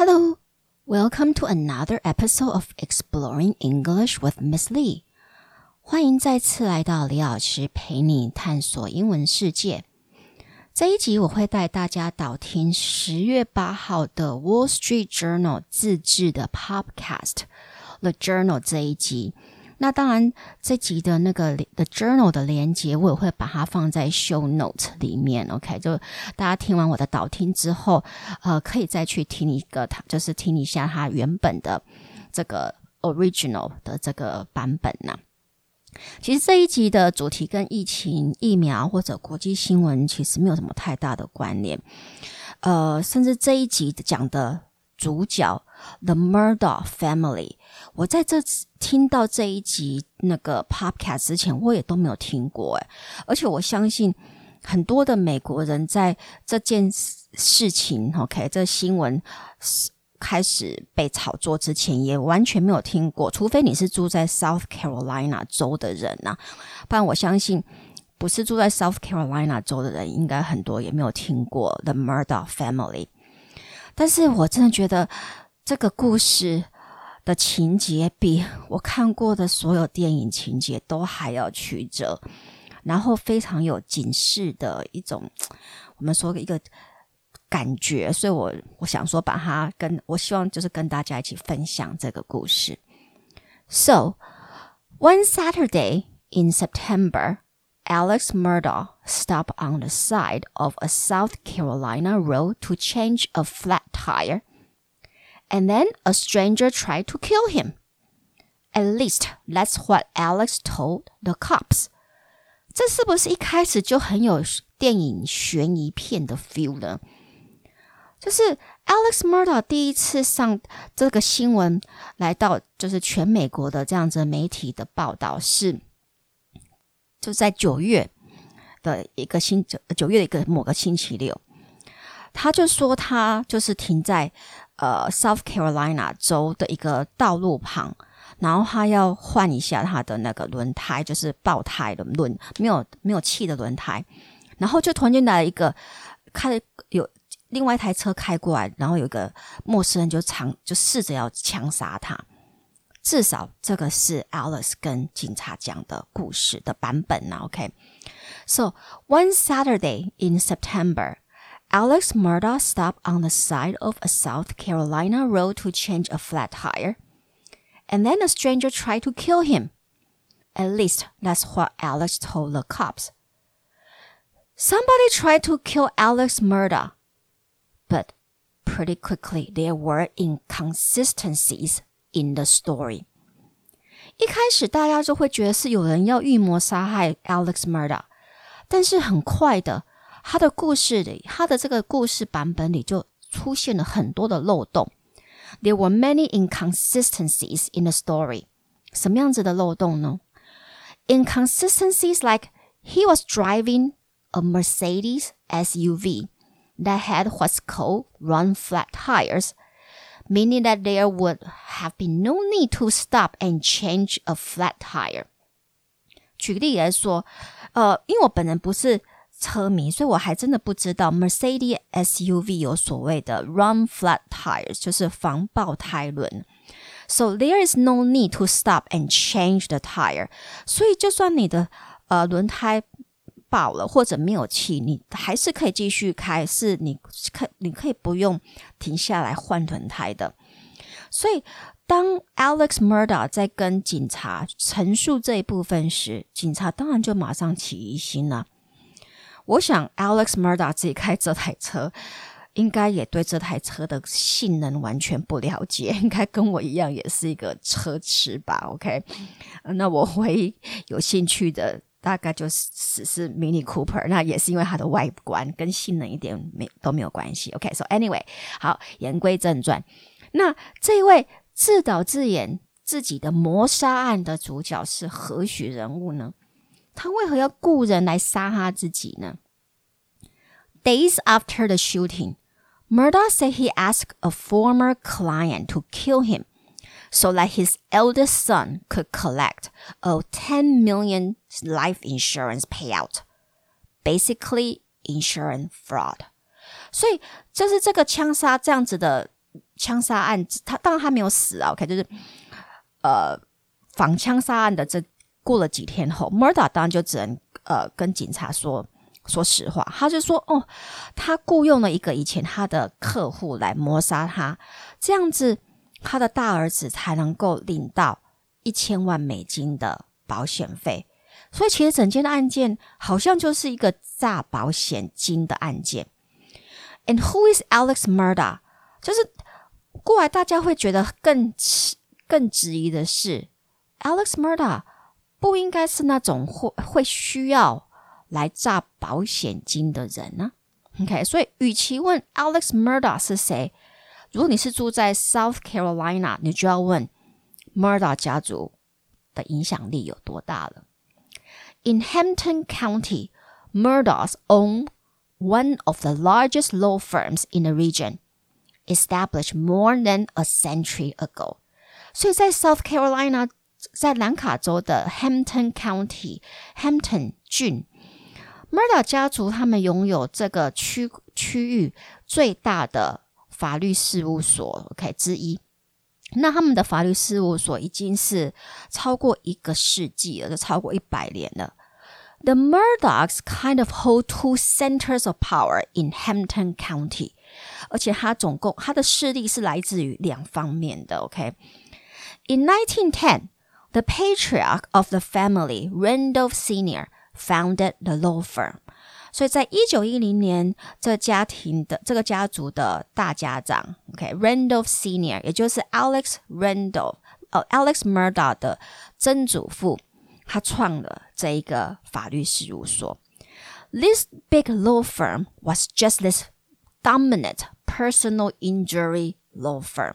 Hello, welcome to another episode of Exploring English with Miss Lee. 欢迎再次来到李老师陪你探索英文世界。这一集我会带大家导听十月八号的 Wall Street Journal 自制的 Podcast The Journal 这一集。 那当然，这集的那个 The Journal 的连接，我也会把它放在 Show Note 里面。OK，就大家听完我的导听之后，呃，可以再去听一个，它就是听一下它原本的这个 Original 的这个版本呢。其实这一集的主题跟疫情、疫苗或者国际新闻其实没有什么太大的关联。呃，甚至这一集讲的主角 The Murdoch Family，我在这听到这一集那个 Podcast 之前，我也都没有听过诶，而且我相信很多的美国人在这件事情，OK，这新闻开始被炒作之前，也完全没有听过，除非你是住在 South Carolina 州的人呐，不然我相信不是住在 South Carolina 州的人，应该很多也没有听过 The Murdoch Family。但是我真的觉得这个故事的情节比我看过的所有电影情节都还要曲折，然后非常有警示的一种，我们说一个。感觉，所以我我想说，把它跟我希望就是跟大家一起分享这个故事。So one Saturday in September, Alex Murdaugh stop on the side of a South Carolina road to change a flat tire. And then a stranger tried to kill him. At least that's what Alex told the cops. 这是不是一开始就很有电影悬疑片的 feel 呢？就是 Alex Murdaugh 第一次上这个新闻，来到就是全美国的这样子媒体的报道是，就在九月的一个星九九月的一个某个星期六，他就说他就是停在呃 South Carolina 州的一个道路旁，然后他要换一下他的那个轮胎，就是爆胎的轮没有没有气的轮胎，然后就突然间来了一个开有。另外一台车开过来，然后有一个陌生人就尝就试着要枪杀他。至少这个是 Alice 跟警察讲的故事的版本呢。OK So one Saturday in September, Alex Murdaugh stopped on the side of a South Carolina road to change a flat tire. And then a stranger tried to kill him. At least that's what Alex told the cops. Somebody tried to kill Alex Murdaugh. But pretty quickly, there were inconsistencies in the story. 一开始，大家就会觉得是有人要预谋杀害 Alex Murdaugh。但是很快的，他的故事里，他的这个故事版本里就出现了很多的漏洞。There were many inconsistencies in the story. 什么样子的漏洞呢？Inconsistencies like he was driving a Mercedes SUV that had what's called run flat tires, meaning that there would have been no need to stop and change a flat tire. 举例来说，呃，因为我本人不是车迷，所以我还真的不知道 Mercedes SUV 有所谓的 run flat tires，就是防爆胎轮。So there is no need to stop and change the tire。所以就算你的呃轮胎爆了或者没有气，你还是可以继续开，是你可你可以不用停下来换轮胎的。所以，当 Alex Murda 在跟警察陈述这一部分时，警察当然就马上起疑心了。我想 Alex Murda 自己开这台车，应该也对这台车的性能完全不了解，应该跟我一样也是一个车痴吧？OK，那我会有兴趣的。大概就是只是 Mini Cooper，那也是因为它的外观跟性能一点没都没有关系。OK，so anyway，好，言归正传，那这位自导自演自己的谋杀案的主角是何许人物呢？他为何要雇人来杀他自己呢？Days after the shooting, Murdoch said he asked a former client to kill him so that his eldest son could collect a 10 million life insurance payout. Basically, insurance fraud. 所以就是这个枪杀这样子的枪杀案，他当然他没有死啊，OK，就是呃仿枪杀案的这过了几天后，Murda 当然就只能呃跟警察说说实话，他就说哦，他雇佣了一个以前他的客户来谋杀他，这样子他的大儿子才能够领到一千万美金的保险费。所以其实整件的案件好像就是一个诈保险金的案件。And who is Alex Murda？就是过来大家会觉得更更质疑的是，Alex Murdaugh 不应该是那种会会需要来诈保险金的人呢、啊、？OK，所以与其问 Alex Murdaugh 是谁，如果你是住在 South Carolina，你就要问 Murdaugh 家族的影响力有多大了。In Hampton County, Murdaugh's own one of the largest law firms in the region established more than a century ago。所以在 South Carolina，在兰卡州的 Hampton County（Hampton 郡）。Murdaugh 家族他们拥有这个区区域最大的法律事务所，OK 之一。那他们的法律事务所已经是超过一个世纪了，就超过一百年了。The Murdaughs kind of hold two centers of power in Hampton County. In 1910, the patriarch of the family, Randolph Sr., founded the law firm. 所以在一九一零年，这家庭的这个家族的大家长，OK，Randolph、okay, Sr.，也就是 Alex Randolph，呃，Alex Murdaugh 的曾祖父，他创了这一个法律事务所。This big law firm was just this dominant personal injury law firm。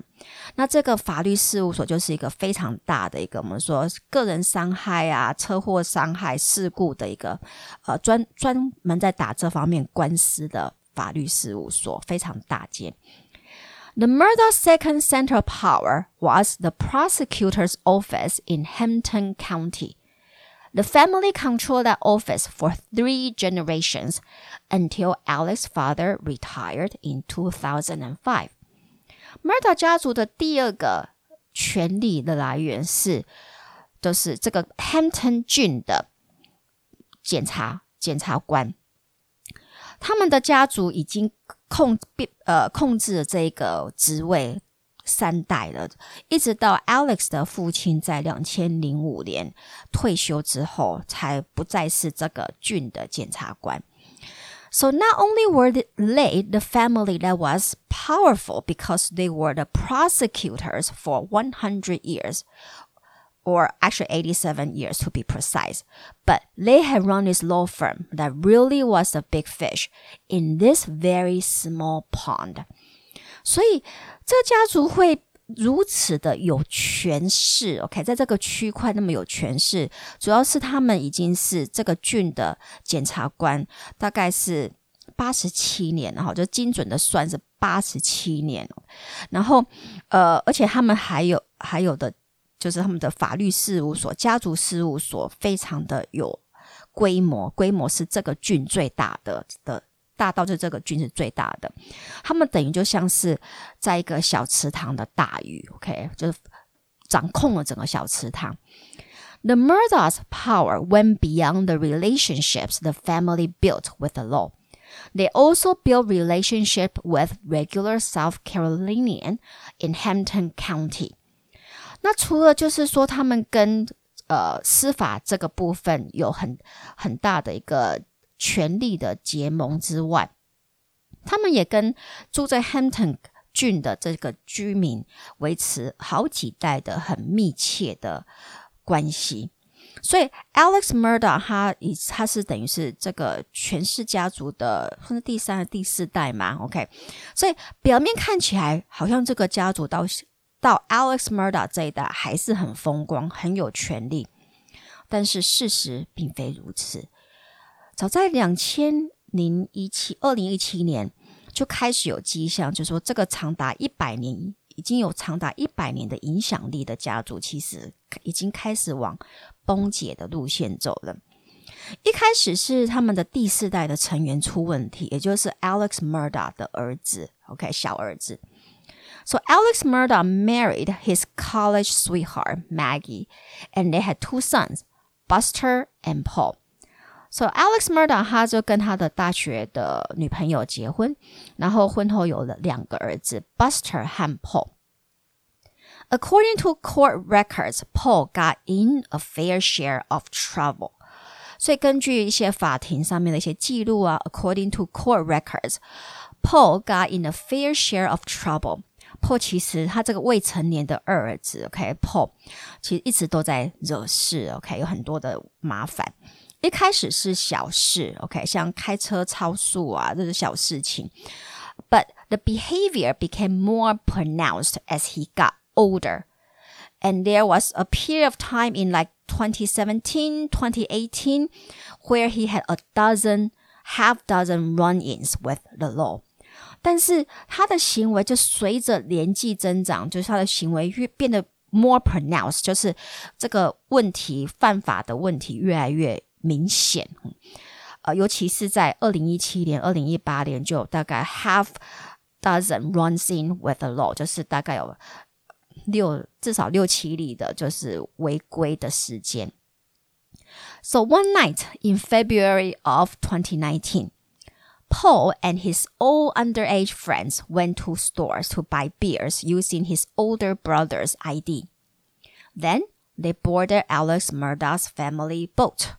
那这个法律事务所就是一个非常大的一个我们说个人伤害啊、车祸伤害、事故的一个呃专专门在打这方面官司的法律事务所，非常大间。The Murdaugh's Second Center Power was the prosecutor's office in Hampton County. The family controlled that office for three generations until Alex's father retired in 2005. Murdaugh 家族的第二个权力的来源是，就是这个 Hampton 郡的检察检察官。他们的家族已经控并呃控制了这个职位三代了，一直到 Alex 的父亲在两千零五年退休之后，才不再是这个郡的检察官。So not only were they the family that was powerful because they were the prosecutors for 100 years, or actually 87 years to be precise, but they had run this law firm that really was a big fish in this very small pond. 所以这家族会如此的有权势，OK，在这个区块那么有权势，主要是他们已经是这个郡的检察官，大概是八十七年，然后就精准的算是八十七年，然后呃，而且他们还有还有的就是他们的法律事务所、家族事务所非常的有规模，规模是这个郡最大的的。大到就这个郡是最大的，他们等于就像是在一个小池塘的大鱼，OK，就是掌控了整个小池塘。The Murdoch's power went beyond the relationships the family built with the law. They also built relationship with regular South Carolinian in Hampton County. 那除了就是说他们跟呃司法这个部分有很很大的一个权力的结盟之外，他们也跟住在 Hampton 郡的这个居民维持好几代的很密切的关系。所以 Alex Murda 他以他是等于是这个权势家族的，是第三、第四代嘛？OK，所以表面看起来好像这个家族到到 Alex Murda 这一代还是很风光、很有权力，但是事实并非如此。早在两千零一七二零一七年就开始有迹象，就说这个长达一百年、已经有长达一百年的影响力的家族，其实已经开始往崩解的路线走了。一开始是他们的第四代的成员出问题，也就是 Alex Murda 的儿子，OK，小儿子。So Alex Murdaugh married his college sweetheart Maggie, and they had two sons, Buster and Paul. So Alex Murdaugh 他就跟他的大学的女朋友结婚，然后婚后有了两个儿子 Buster 和 Paul。According to court records, Paul got in a fair share of trouble. 所以根据一些法庭上面的一些记录啊，According to court records, Paul got in a fair share of trouble. Paul 其实他这个未成年的二儿子，OK，Paul、okay? 其实一直都在惹事，OK，有很多的麻烦。一开始是小事，OK，像开车超速啊，这是小事情。But the behavior became more pronounced as he got older. And there was a period of time in like 2017, 2018, where he had a dozen, half dozen run-ins with the law. 但是他的行为就随着年纪增长，就是他的行为越变得 more pronounced，就是这个问题犯法的问题越来越 明显。呃，尤其是在二零一七年、二零一八年，就有大概 half dozen runs in with the law，就是大概有六至少六七例的，就是违规的时间。So one night in February of 2019. Paul and his all underage friends went to stores to buy beers using his older brother's ID. Then they boarded Alex Murdaugh's family boat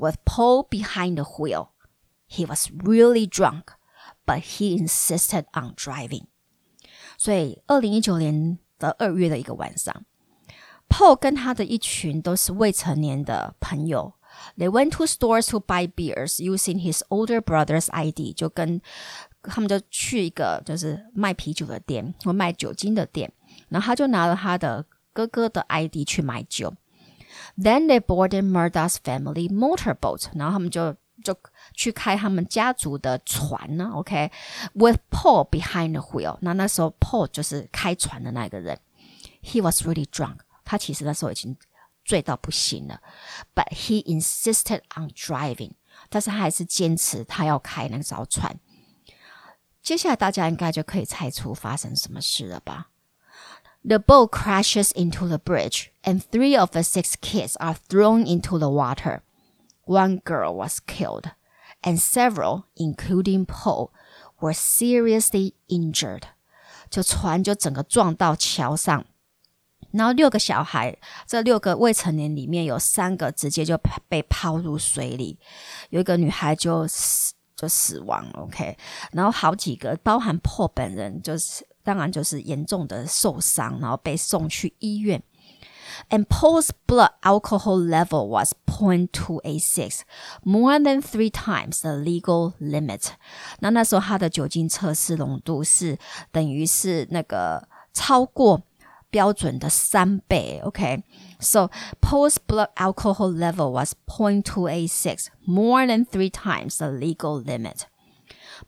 with Paul behind the wheel. He was really drunk, but he insisted on driving. 所以，二零一九年的二月的一个晚上，Paul 跟他的一群都是未成年的朋友 they went to stores to buy beers using his older brother's ID，就跟他们就去一个就是卖啤酒的店或卖酒精的店，然后他就拿了他的哥哥的 ID 去买酒。 then they boarded Murdaugh's family motorboat，然后他们就就去开他们家族的船呢。OK，with、okay? Paul behind the wheel，那那时候 Paul was really drunk，他其实那时候已经醉到不行了，but he insisted on driving，但是他还是坚持他要开那艘船。接下来大家应该就可以猜出发生什么事了吧？？The boat crashes into the bridge, and three of the six kids are thrown into the water. One girl was killed, and several, including Paul, were seriously injured. 就船就整个撞到桥上。然后六个小孩，这六个未成年里面有三个直接就被抛入水里，有一个女孩就死就死亡了。OK，然后好几个，包含破本人，就是 当然就是严重的受伤，然后被送去医院。And Paul's blood alcohol level was 0.286, more than three times the legal limit. 那那时候他的酒精测试浓度是等于是那个超过。标准的三倍。OK，so、okay? Paul's blood alcohol level was 0.286, more than three times the legal limit.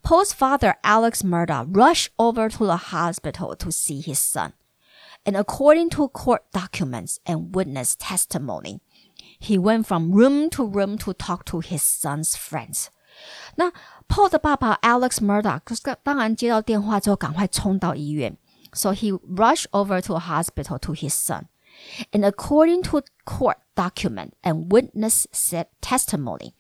Paul's father, Alex Murdaugh, rushed over to the hospital to see his son. And according to court documents and witness testimony, he went from room to room to talk to his son's friends. 那 Paul 的爸爸 Alex Murdaugh 当然接到电话之后，赶快冲到医院。So he rushed over to a hospital to his son. And according to court document and witness said testimony，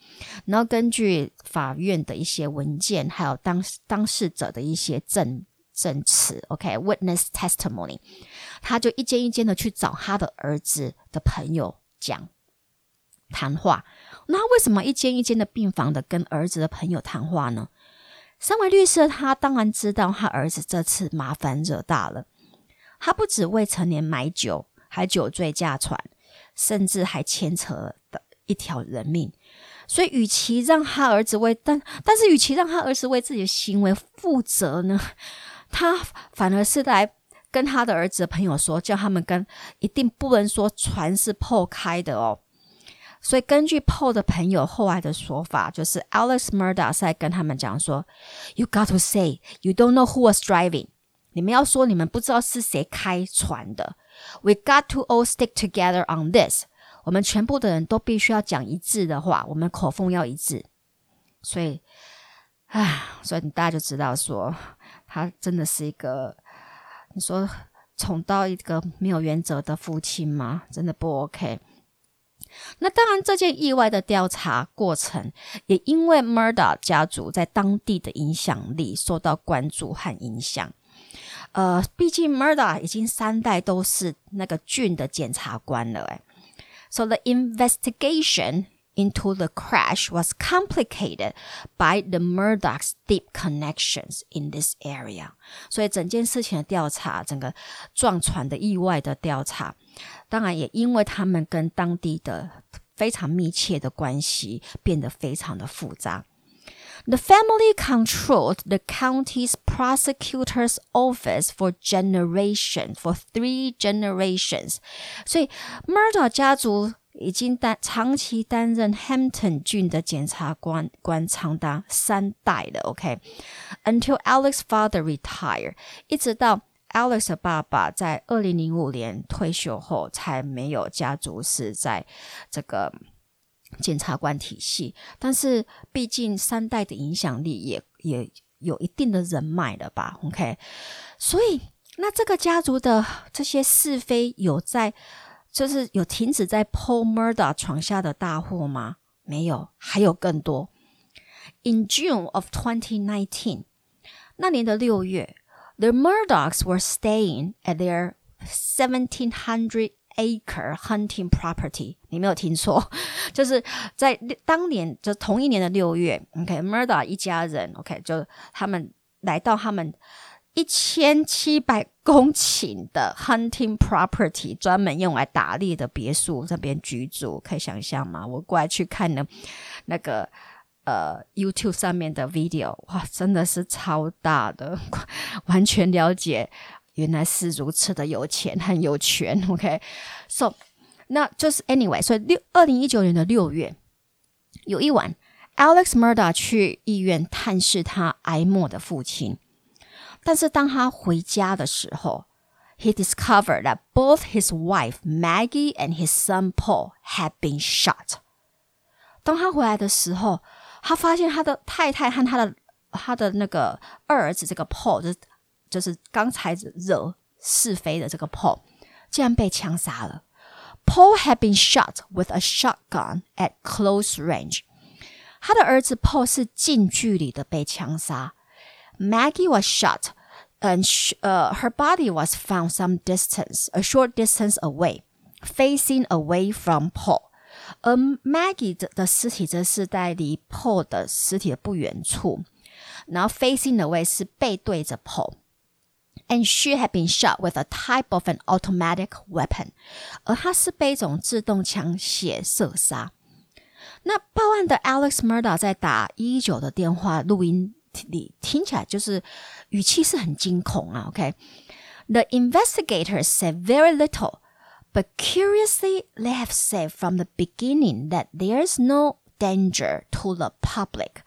然后根据法院的一些文件，还有当当事者的一些证证词，OK，witness、testimony，他就一间一间的去找他的儿子的朋友讲谈话。那为什么一间一间的病房的跟儿子的朋友谈话呢？身为律师，他当然知道他儿子这次麻烦惹大了。他不止未成年买酒，还酒醉驾船，甚至还牵扯的一条人命。所以，与其让他儿子为但但是，与其让他儿子为自己的行为负责呢，他反而是来跟他的儿子的朋友说，叫他们跟一定不能说船是破开的哦。所以根据 Paul 的朋友后来的说法，就是 Alex Murda 在跟他们讲说：“You got to say you don't know who was driving。你们要说你们不知道是谁开船的。We got to all stick together on this。我们全部的人都必须要讲一致的话，我们口风要一致。所以，唉，所以你大家就知道说，他真的是一个你说宠到一个没有原则的父亲吗？真的不 OK。那当然，这件意外的调查过程也因为 Murda 家族在当地的影响力受到关注和影响。呃，毕竟 Murdaugh 已经三代都是那个郡的检察官了，哎。So the investigation into the crash was complicated by the Murdaugh's deep connections in this area。所以整件事情的调查，整个撞船的意外的调查，当然也因为他们跟当地的非常密切的关系，变得非常的复杂。the family controlled the county's prosecutor's office for generation for three generations，所以 Murdaugh 家族已经担长期担任 Hampton 郡的检察官，官长达三代了。OK，until Alex father retire，一直到 Alex 的爸爸在二零零五年退休后，才没有家族是在这个。检察官体系。但是毕竟三代的影响力也也有一定的人脉了吧？OK，所以那这个家族的这些是非有在，就是有停止在 Paul Murder 床下的大祸吗？没有，还有更多。In June of 2019，那年的六月。The Murdochs were staying at their 1700 acre hunting property。你没有听错，就是在当年，就同一年的六月，OK，Murdoch 一家人，OK，就他们来到他们一千七百公顷的 hunting property，专门用来打猎的别墅这边居住，可以想象吗？我过来去看呢，那个。呃，YouTube 上面的 video，哇，真的是超大的，完全了解原来是如此的有钱和有权。OK，so、okay? 那就是 anyway，所以六二零一九年的六月，有一晚，Alex Murdaugh he discovered that both his wife Maggie and his son Paul had been shot. shot。当他回来的时候，他发现他的太太和他的他的那个二儿子这个 Paul 就是就是刚才惹是非的这个 Paul，竟然被枪杀了。Paul had been shot with a shotgun at close range。他的儿子 Paul 是近距离的被枪杀。Maggie was shot, and uh, her body was found some distance, a short distance away, facing away from Paul. 而 Maggie 的的尸体则是在离 Paul 的尸体的不远处，然后 facing away 是背对着 Paul。 and she had been shot with a type of an automatic weapon，而她是被一种自动枪械射杀。那报案的 Alex Murdaugh investigators said very little。But curiously, they have said from the beginning that there's no danger to the public.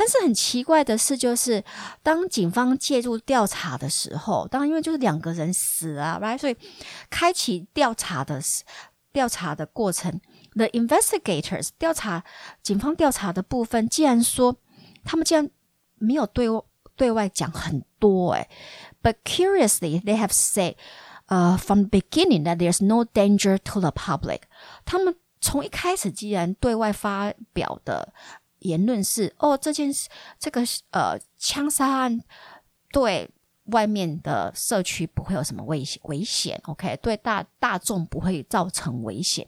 但是很奇怪的事就是，当警方介入调查的时候，当然因为就是两个人死啊，right？所以开启调查的调查的过程，the investigators 调查警方调查的部分，既然说他们竟然没有对对外讲很多，诶 b u t curiously they have said。呃、，from the beginning that there's no danger to the public。他们从一开始既然对外发表的言论是，哦，这件事这个呃枪杀案对外面的社区不会有什么危险危险，OK，对大大众不会造成危险，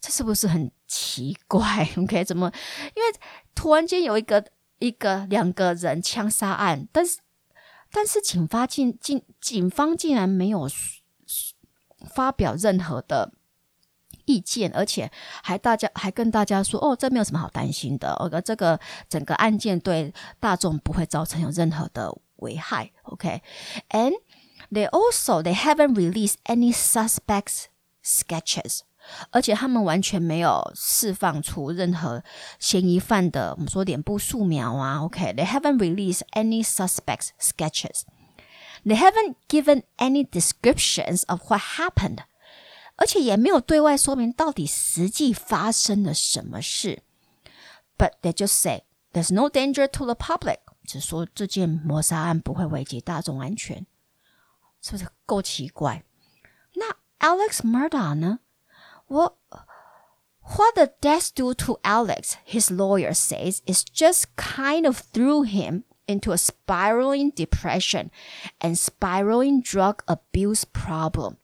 这是不是很奇怪？OK，怎么？因为突然间有一个一个两个人枪杀案，但是。但是警方竟竟警方竟然没有发表任何的意见，而且还大家还跟大家说：“哦，这没有什么好担心的，而这个整个案件对大众不会造成有任何的危害。” OK，and they also they haven't released any suspects sketches. 而且他们完全没有释放出任何嫌疑犯的，我们说脸部素描啊，OK，they、okay? haven't released any suspects sketches. They haven't given any descriptions of what happened. 而且也没有对外说明到底实际发生了什么事。But they just say there's no danger to the public，只说这件谋杀案不会危及大众安全，是不是够奇怪？那 Alex Murdaugh 呢？我 What the death do to Alex, his lawyer says, is just kind of threw him into a spiraling depression and spiraling drug abuse problem.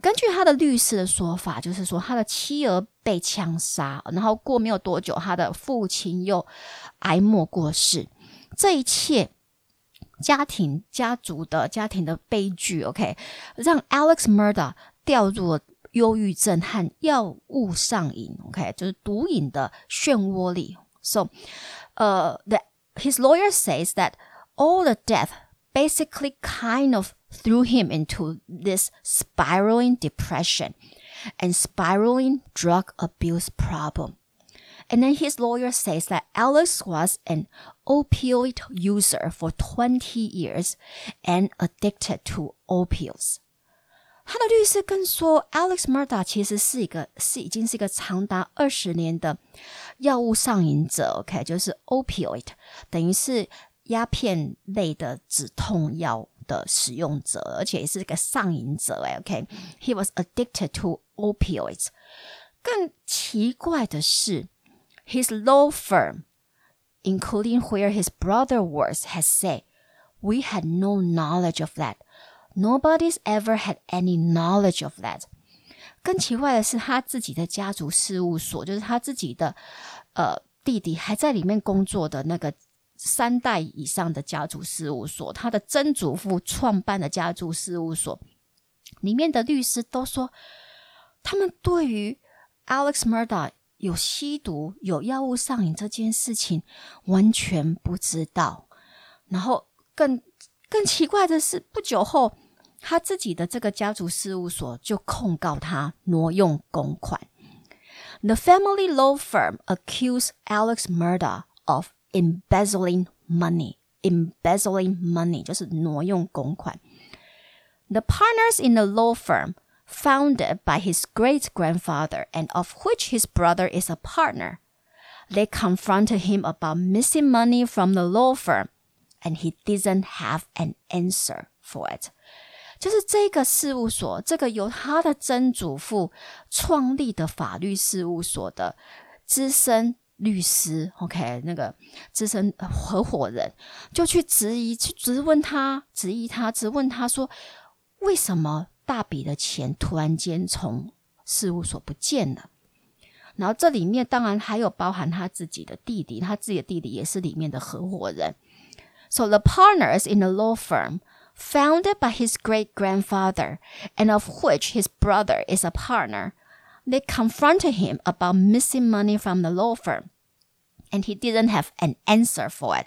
根据他的律师的说法，就是说他的妻儿被枪杀，然后过没有多久，他的父亲又哀莫过世。这一切家庭、家族的家庭的悲剧，OK，让 Alex Murder 掉入了忧郁症和药物上瘾，OK，就是毒瘾的漩涡里。So，呃、uh,，the his lawyer says that all the death basically kind of threw him into this spiraling depression and spiraling drug abuse problem. And then his lawyer says that Alex was an opioid user for 20 years and addicted to opioids. 他的律师更说，Alex Murdaugh 其实是一个是已经是一个长达二十年的药物上瘾者，OK，就是 opioid，等于是鸦片类的止痛药的使用者，而且也是个上瘾者，哎，OK，he was addicted to opioids。更奇怪的是，his law firm, including where his brother works, has said we had no knowledge of that. Nobody's ever had any knowledge of that。更奇怪的是，他自己的家族事务所，就是他自己的呃弟弟还在里面工作的那个 三代以上的家族事务所，他的曾祖父创办的家族事务所里面的律师都说，他们对于 Alex Murda 有吸毒、有药物上瘾这件事情完全不知道。然后更更奇怪的是，不久后。他自己的这个家族事务所就控告他挪用公款。The family law firm accused Alex Murda of embezzling money. Embezzling money 就是挪用公款。The partners in the law firm, founded by his great grandfather and of which his brother is a partner, they confronted him about missing money from the law firm, and he didn't have an answer for it. 就是这个事务所，这个由他的曾祖父创立的法律事务所的资深 律师，OK，那个资深合伙人就去质疑、去质问他、质疑他、质问他说，为什么大笔的钱突然间从事务所不见了？然后这里面当然还有包含他自己的弟弟，他自己的弟弟也是里面的合伙人。So the partners in the law firm. founded by his great grandfather, and of which his brother is a partner. they confronted him about missing money from the law firm, and he didn't have an answer for it.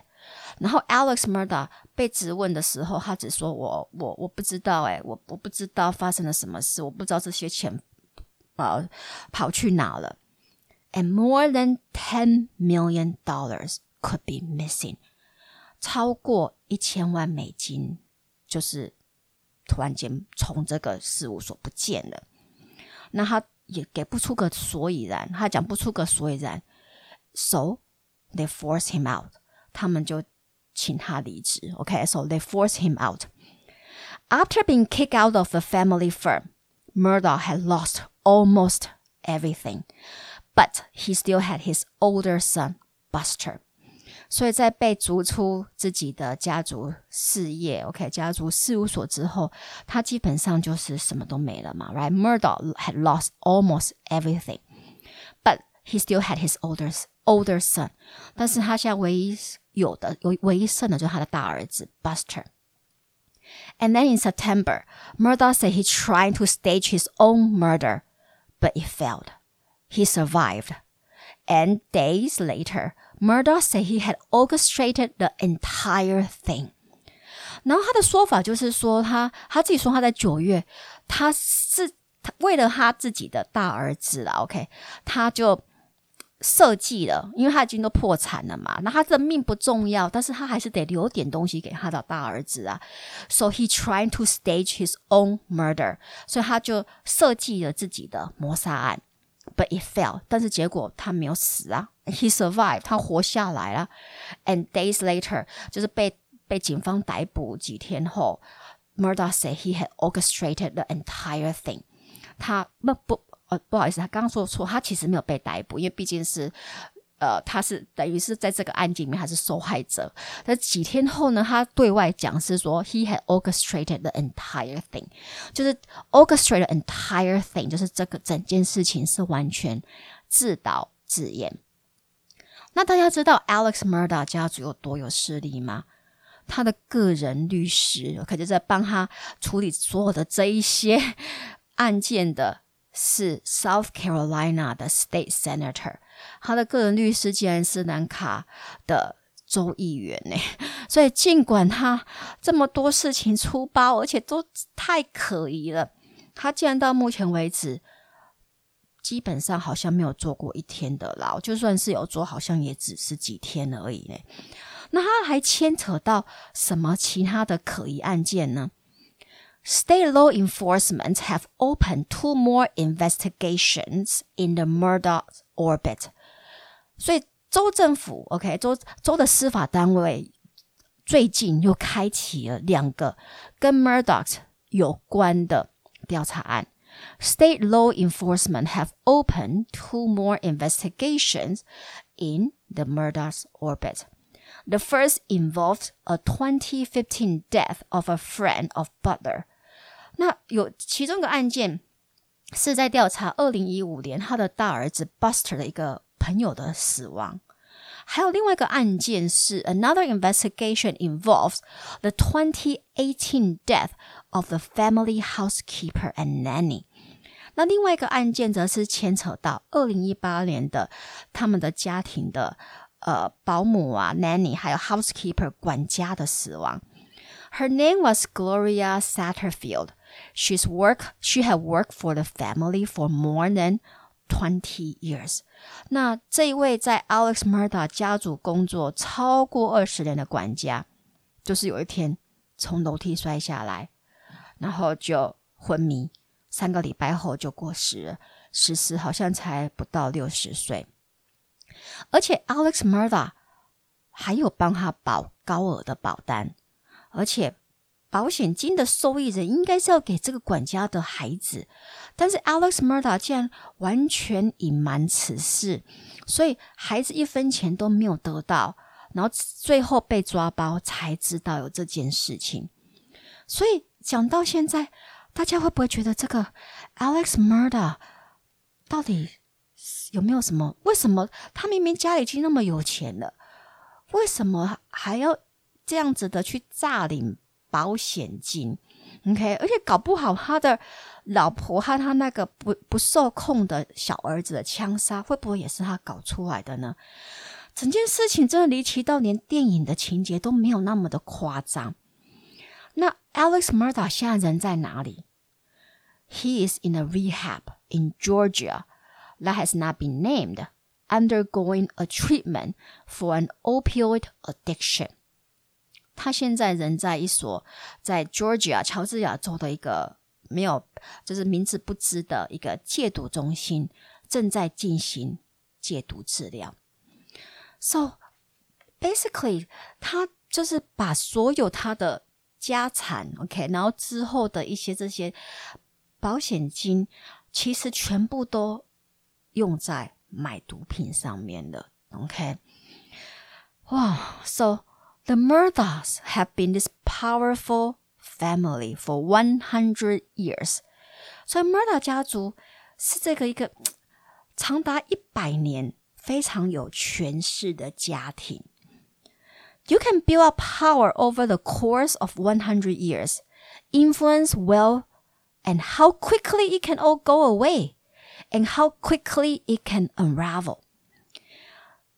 然后 Alex Murdaugh 被质问的时候，他只说我我我不知道、欸，哎，我我不知道发生了什么事，我不知道这些钱呃跑去哪了。And more than ten million dollars could be missing，超过一千万美金就是突然间从这个事务所不见了。那他也给不出个所以然，他讲不出个所以然，so they force him out，他们就请他离职。OK，so they force him out. After being kicked out of the family firm, Murdaugh had lost almost everything, but he still had his older son, Buster. 所以在被逐出自己的家族事业，OK，家族事务所之后，他基本上就是什么都没了嘛，right? Murdaugh had lost almost everything, but he still had his older older son. 但是他现在唯一有的、有唯一剩的就是他的大儿子 Buster。And then in September, Murdaugh said he tried to stage his own murder, but it failed. He survived. And days later, Murdaugh said he had orchestrated the entire thing。然后他的说法就是说他，他他自己说他在九月，他是为了他自己的大儿子了，OK，他就设计了，因为他已经都破产了嘛，那他的命不重要，但是他还是得留点东西给他的大儿子啊。So he tried to stage his own murder，所以他就设计了自己的谋杀案。But it fell，但是结果他没有死啊，He survived，他活下来了。And days later，就是被被警方逮捕几天后 Murdoch said he had orchestrated the entire thing。他不不呃不好意思，他刚说错，他其实没有被逮捕，因为毕竟是。呃，他是等于是在这个案件里面他是受害者。但几天后呢，他对外讲是说，he had orchestrated the entire thing，就是 orchestrated entire thing，就是这个整件事情是完全自导自演。那大家知道 Alex Murdoch 家族有多有势力吗？他的个人律师，可就在帮他处理所有的这一些案件的，是 South Carolina 的 State Senator。他的个人律师竟然是南卡的州议员呢。所以尽管他这么多事情出包，而且都太可疑了，他竟然到目前为止。基本上好像没有坐过一天的牢，就算是有坐，好像也只是几天而已呢。那他还牵扯到什么其他的可疑案件呢 State law enforcement have opened two more investigations in the Murdaugh orbit. Murdaugh 有关的调查案。State law enforcement have opened two more investigations in the Murdaugh's orbit。the first involved a 2015 death of a friend of Buster。那有其中一个案件是在调查2015年他的大儿子 Buster another investigation involves the 2018 death of the family housekeeper and nanny. 那另外一个案件则是牵扯到二零一八年的他们的家庭的。呃保姆啊、nanny 还有 housekeeper 管家的死亡。Her name was Gloria Satterfield. She's work she had worked for the family for more than twenty years. 那这一位在 Alex Murdaugh 家族工作超过二十年的管家，就是有一天从楼梯摔下来，然后就昏迷，三个礼拜后就过世了，死时好像才不到六十岁。而且 Alex Murda 还有帮他保高额的保单，而且保险金的受益人应该是要给这个管家的孩子，但是 Alex Murda 竟然完全隐瞒此事，所以孩子一分钱都没有得到，然后最后被抓包才知道有这件事情。所以讲到现在。大家会不会觉得这个 Alex Murda 到底有没有什么？为什么他明明家里已经那么有钱了，为什么还要这样子的去诈领保险金？OK，而且搞不好他的老婆和他那个不不受控的小儿子的枪杀，会不会也是他搞出来的呢？整件事情真的离奇到连电影的情节都没有那么的夸张。那 Alex Murda 现在人在哪里？He is in a rehab in Georgia that has not been named, undergoing a treatment for an opioid addiction. 他现在人在一所在 Georgia 乔治亚州的一个没有就是名字不知的一个戒毒中心，正在进行戒毒治疗。So basically，他就是把所有他的家产，OK，然后之后的一些这些保险金，其实全部都 用在买毒品上面了。Okay. So the Murdaughs have been this powerful family for one hundred years. Murdaugh 家族是这个一个长达一百年非常有权势的家庭。You can build up power over the course of 100 years, influence wealth, and how quickly it can all go away and how quickly it can unravel.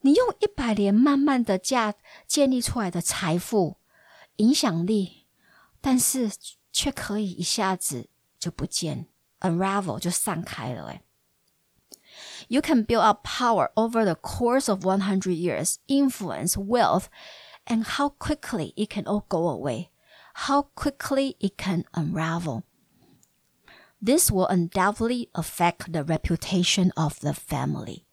你用一百年慢慢的架建立出来的财富、影响力，但是却可以一下子就不见，unravel 就散开了。哎，You can build up power over the course of 100 years, influence, wealth, and how quickly it can all go away, how quickly it can unravel. This will undoubtedly affect the reputation of the family.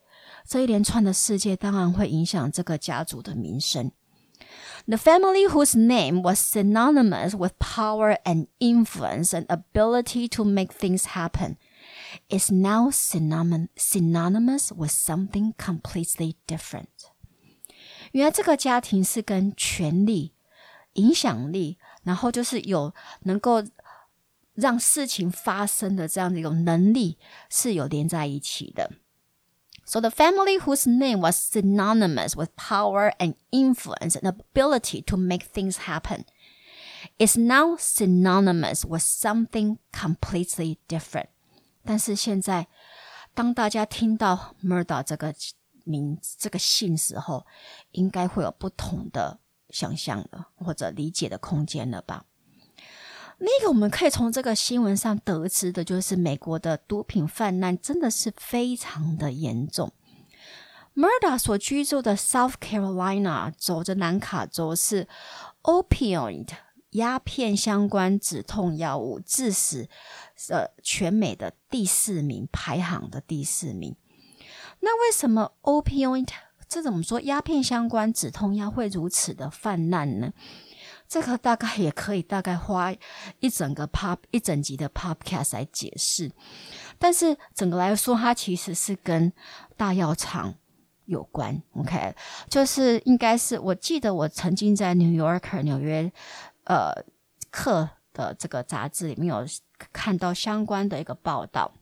这一连串的事件当然会影响这个家族的名声。 The family whose name was synonymous with power and influence and ability to make things happen is now synonymous with something completely different. 原来这个家庭是跟权力、影响力，然后就是有能够 让事情发生的这样的一种能力是有连在一起的。So the family whose name was synonymous with power and influence and ability to make things happen is now synonymous with something completely different。但是现在，当大家听到 Murdaugh 这个名这个姓时候，应该会有不同的想象了，或者理解的空间了吧？那个我们可以从这个新闻上得知的，就是美国的毒品泛滥真的是非常的严重。Murda 所居住的 South Carolina 州，这南卡州是 opioid 鸦片相关止痛药物致死呃全美的第四名，排行的第四名。那为什么 opioid 这种说鸦片相关止痛药会如此的泛滥呢？这个大概也可以大概花一整个 pop 一整集的 podcast 来解释，但是整个来说，它其实是跟大药厂有关。OK，就是应该是我记得我曾经在 New Yorker 纽约呃课的这个杂志里面有看到相关的一个报道，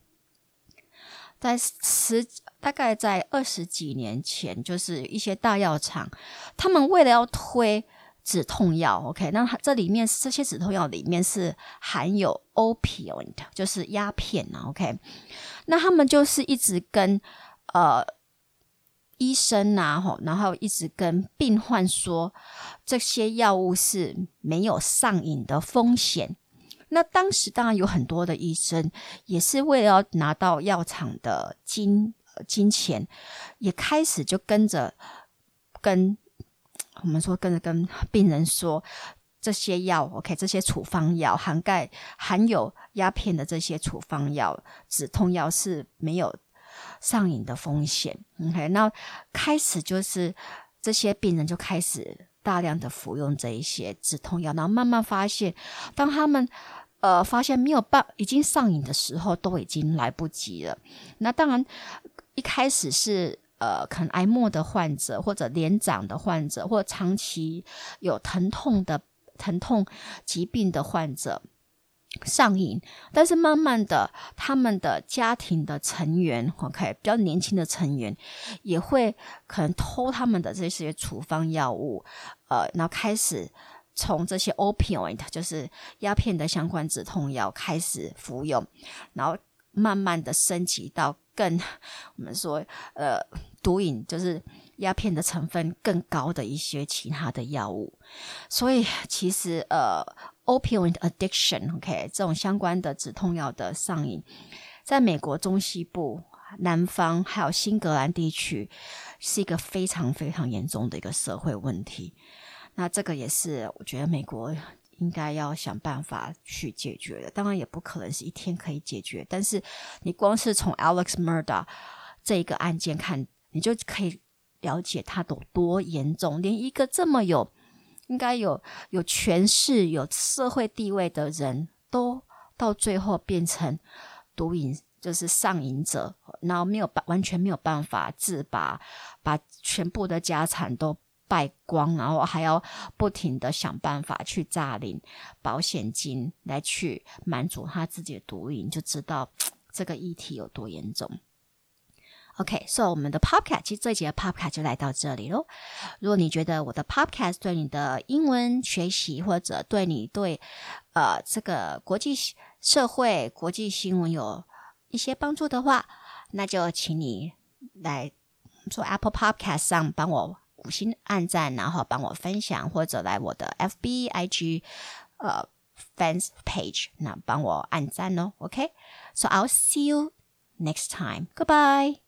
在十大概在二十几年前，就是一些大药厂，他们为了要推。止痛药，OK，那这里面这些止痛药里面是含有 opioid，就是鸦片啊，OK，那他们就是一直跟呃医生啊，吼，然后一直跟病患说这些药物是没有上瘾的风险。那当时当然有很多的医生也是为了要拿到药厂的金金钱，也开始就跟着跟。我们说跟着跟病人说，这些药，OK，这些处方药涵盖含有鸦片的这些处方药、止痛药是没有上瘾的风险，OK。那开始就是这些病人就开始大量的服用这一些止痛药，然后慢慢发现，当他们呃发现没有办已经上瘾的时候，都已经来不及了。那当然一开始是。呃，可能癌末的患者，或者年长的患者，或长期有疼痛的疼痛疾病的患者上瘾，但是慢慢的，他们的家庭的成员，OK，比较年轻的成员也会可能偷他们的这些处方药物，呃，然后开始从这些 opioid，就是鸦片的相关止痛药开始服用，然后慢慢的升级到。更我们说，呃，毒瘾就是鸦片的成分更高的一些其他的药物，所以其实呃，opioid addiction，OK，这种相关的止痛药的上瘾，在美国中西部、南方还有新格兰地区，是一个非常非常严重的一个社会问题。那这个也是我觉得美国。应该要想办法去解决的，当然也不可能是一天可以解决。但是你光是从 Alex Murda 这一个案件看，你就可以了解他有多严重。连一个这么有应该有有权势、有社会地位的人都到最后变成毒瘾，就是上瘾者，然后没有办完全没有办法自拔，把全部的家产都。败光，然后还要不停的想办法去诈领保险金来去满足他自己的毒瘾，就知道 这个议题有多严重。OK，so 我们的 Podcast 其实这一节的 Podcast 就来到这里喽。如果你觉得我的 Podcast 对你的英文学习或者对你对呃这个国际社会、国际新闻有一些帮助的话，那就请你来做 Apple Podcast 上帮我。五星按赞，然后帮我分享，或者来我的 FB IG 呃 fans page，那帮我按赞哦。OK，so I'll see you next time. Goodbye.